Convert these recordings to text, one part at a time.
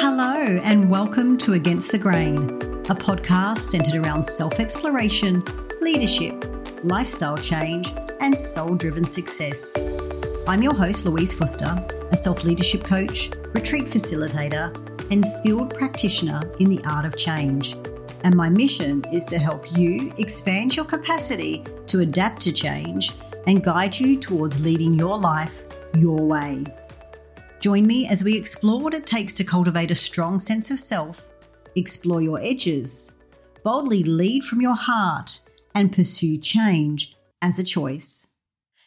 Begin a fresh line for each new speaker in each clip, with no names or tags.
Hello, and welcome to Against the Grain, a podcast centered around self exploration, leadership, lifestyle change, and soul driven success. I'm your host, Louise Fuster, a self leadership coach, retreat facilitator, and skilled practitioner in the art of change. And my mission is to help you expand your capacity to adapt to change and guide you towards leading your life your way. Join me as we explore what it takes to cultivate a strong sense of self, explore your edges, boldly lead from your heart, and pursue change as a choice.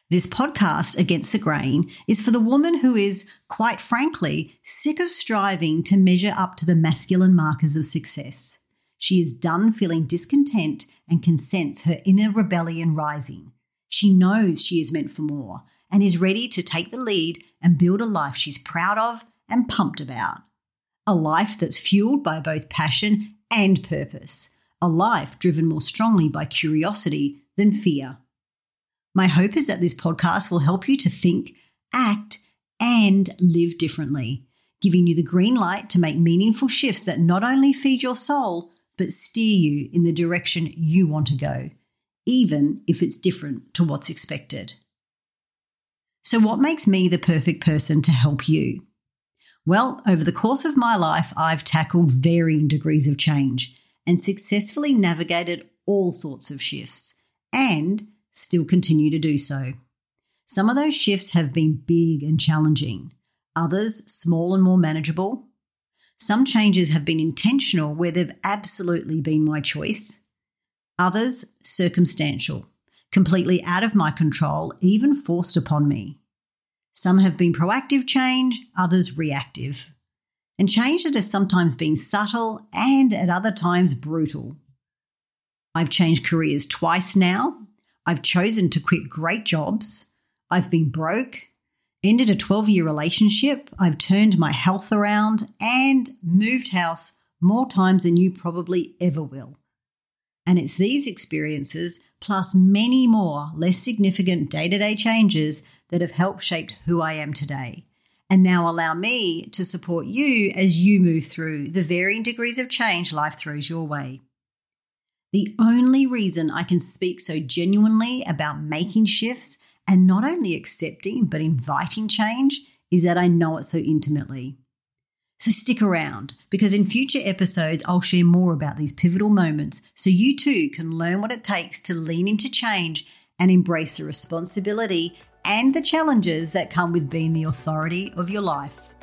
This podcast, Against the Grain, is for the woman who is, quite frankly, sick of striving to measure up to the masculine markers of success. She is done feeling discontent and can sense her inner rebellion rising. She knows she is meant for more and is ready to take the lead and build a life she's proud of and pumped about. A life that's fueled by both passion and purpose. A life driven more strongly by curiosity than fear. My hope is that this podcast will help you to think, act, and live differently, giving you the green light to make meaningful shifts that not only feed your soul, but steer you in the direction you want to go, even if it's different to what's expected. So, what makes me the perfect person to help you? Well, over the course of my life, I've tackled varying degrees of change and successfully navigated all sorts of shifts and still continue to do so. Some of those shifts have been big and challenging, others small and more manageable. Some changes have been intentional where they've absolutely been my choice, others circumstantial completely out of my control, even forced upon me. Some have been proactive change, others reactive. And change that has sometimes been subtle and at other times brutal. I've changed careers twice now. I've chosen to quit great jobs. I've been broke, ended a 12 year relationship. I've turned my health around and moved house more times than you probably ever will. And it's these experiences, plus many more less significant day to day changes, that have helped shape who I am today. And now allow me to support you as you move through the varying degrees of change life throws your way. The only reason I can speak so genuinely about making shifts and not only accepting but inviting change is that I know it so intimately. So stick around because in future episodes, I'll share more about these pivotal moments so you too can learn what it takes to lean into change and embrace the responsibility and the challenges that come with being the authority of your life.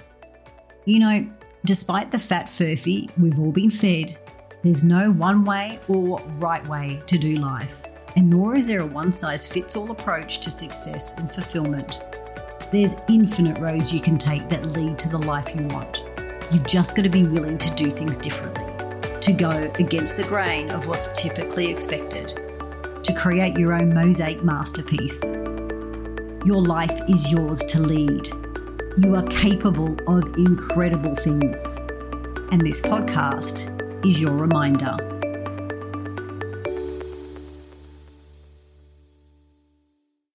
You know, despite the fat furphy we've all been fed, there's no one way or right way to do life, and nor is there a one size fits all approach to success and fulfillment. There's infinite roads you can take that lead to the life you want. You've just got to be willing to do things differently, to go against the grain of what's typically expected, to create your own mosaic masterpiece. Your life is yours to lead. You are capable of incredible things. And this podcast is your reminder.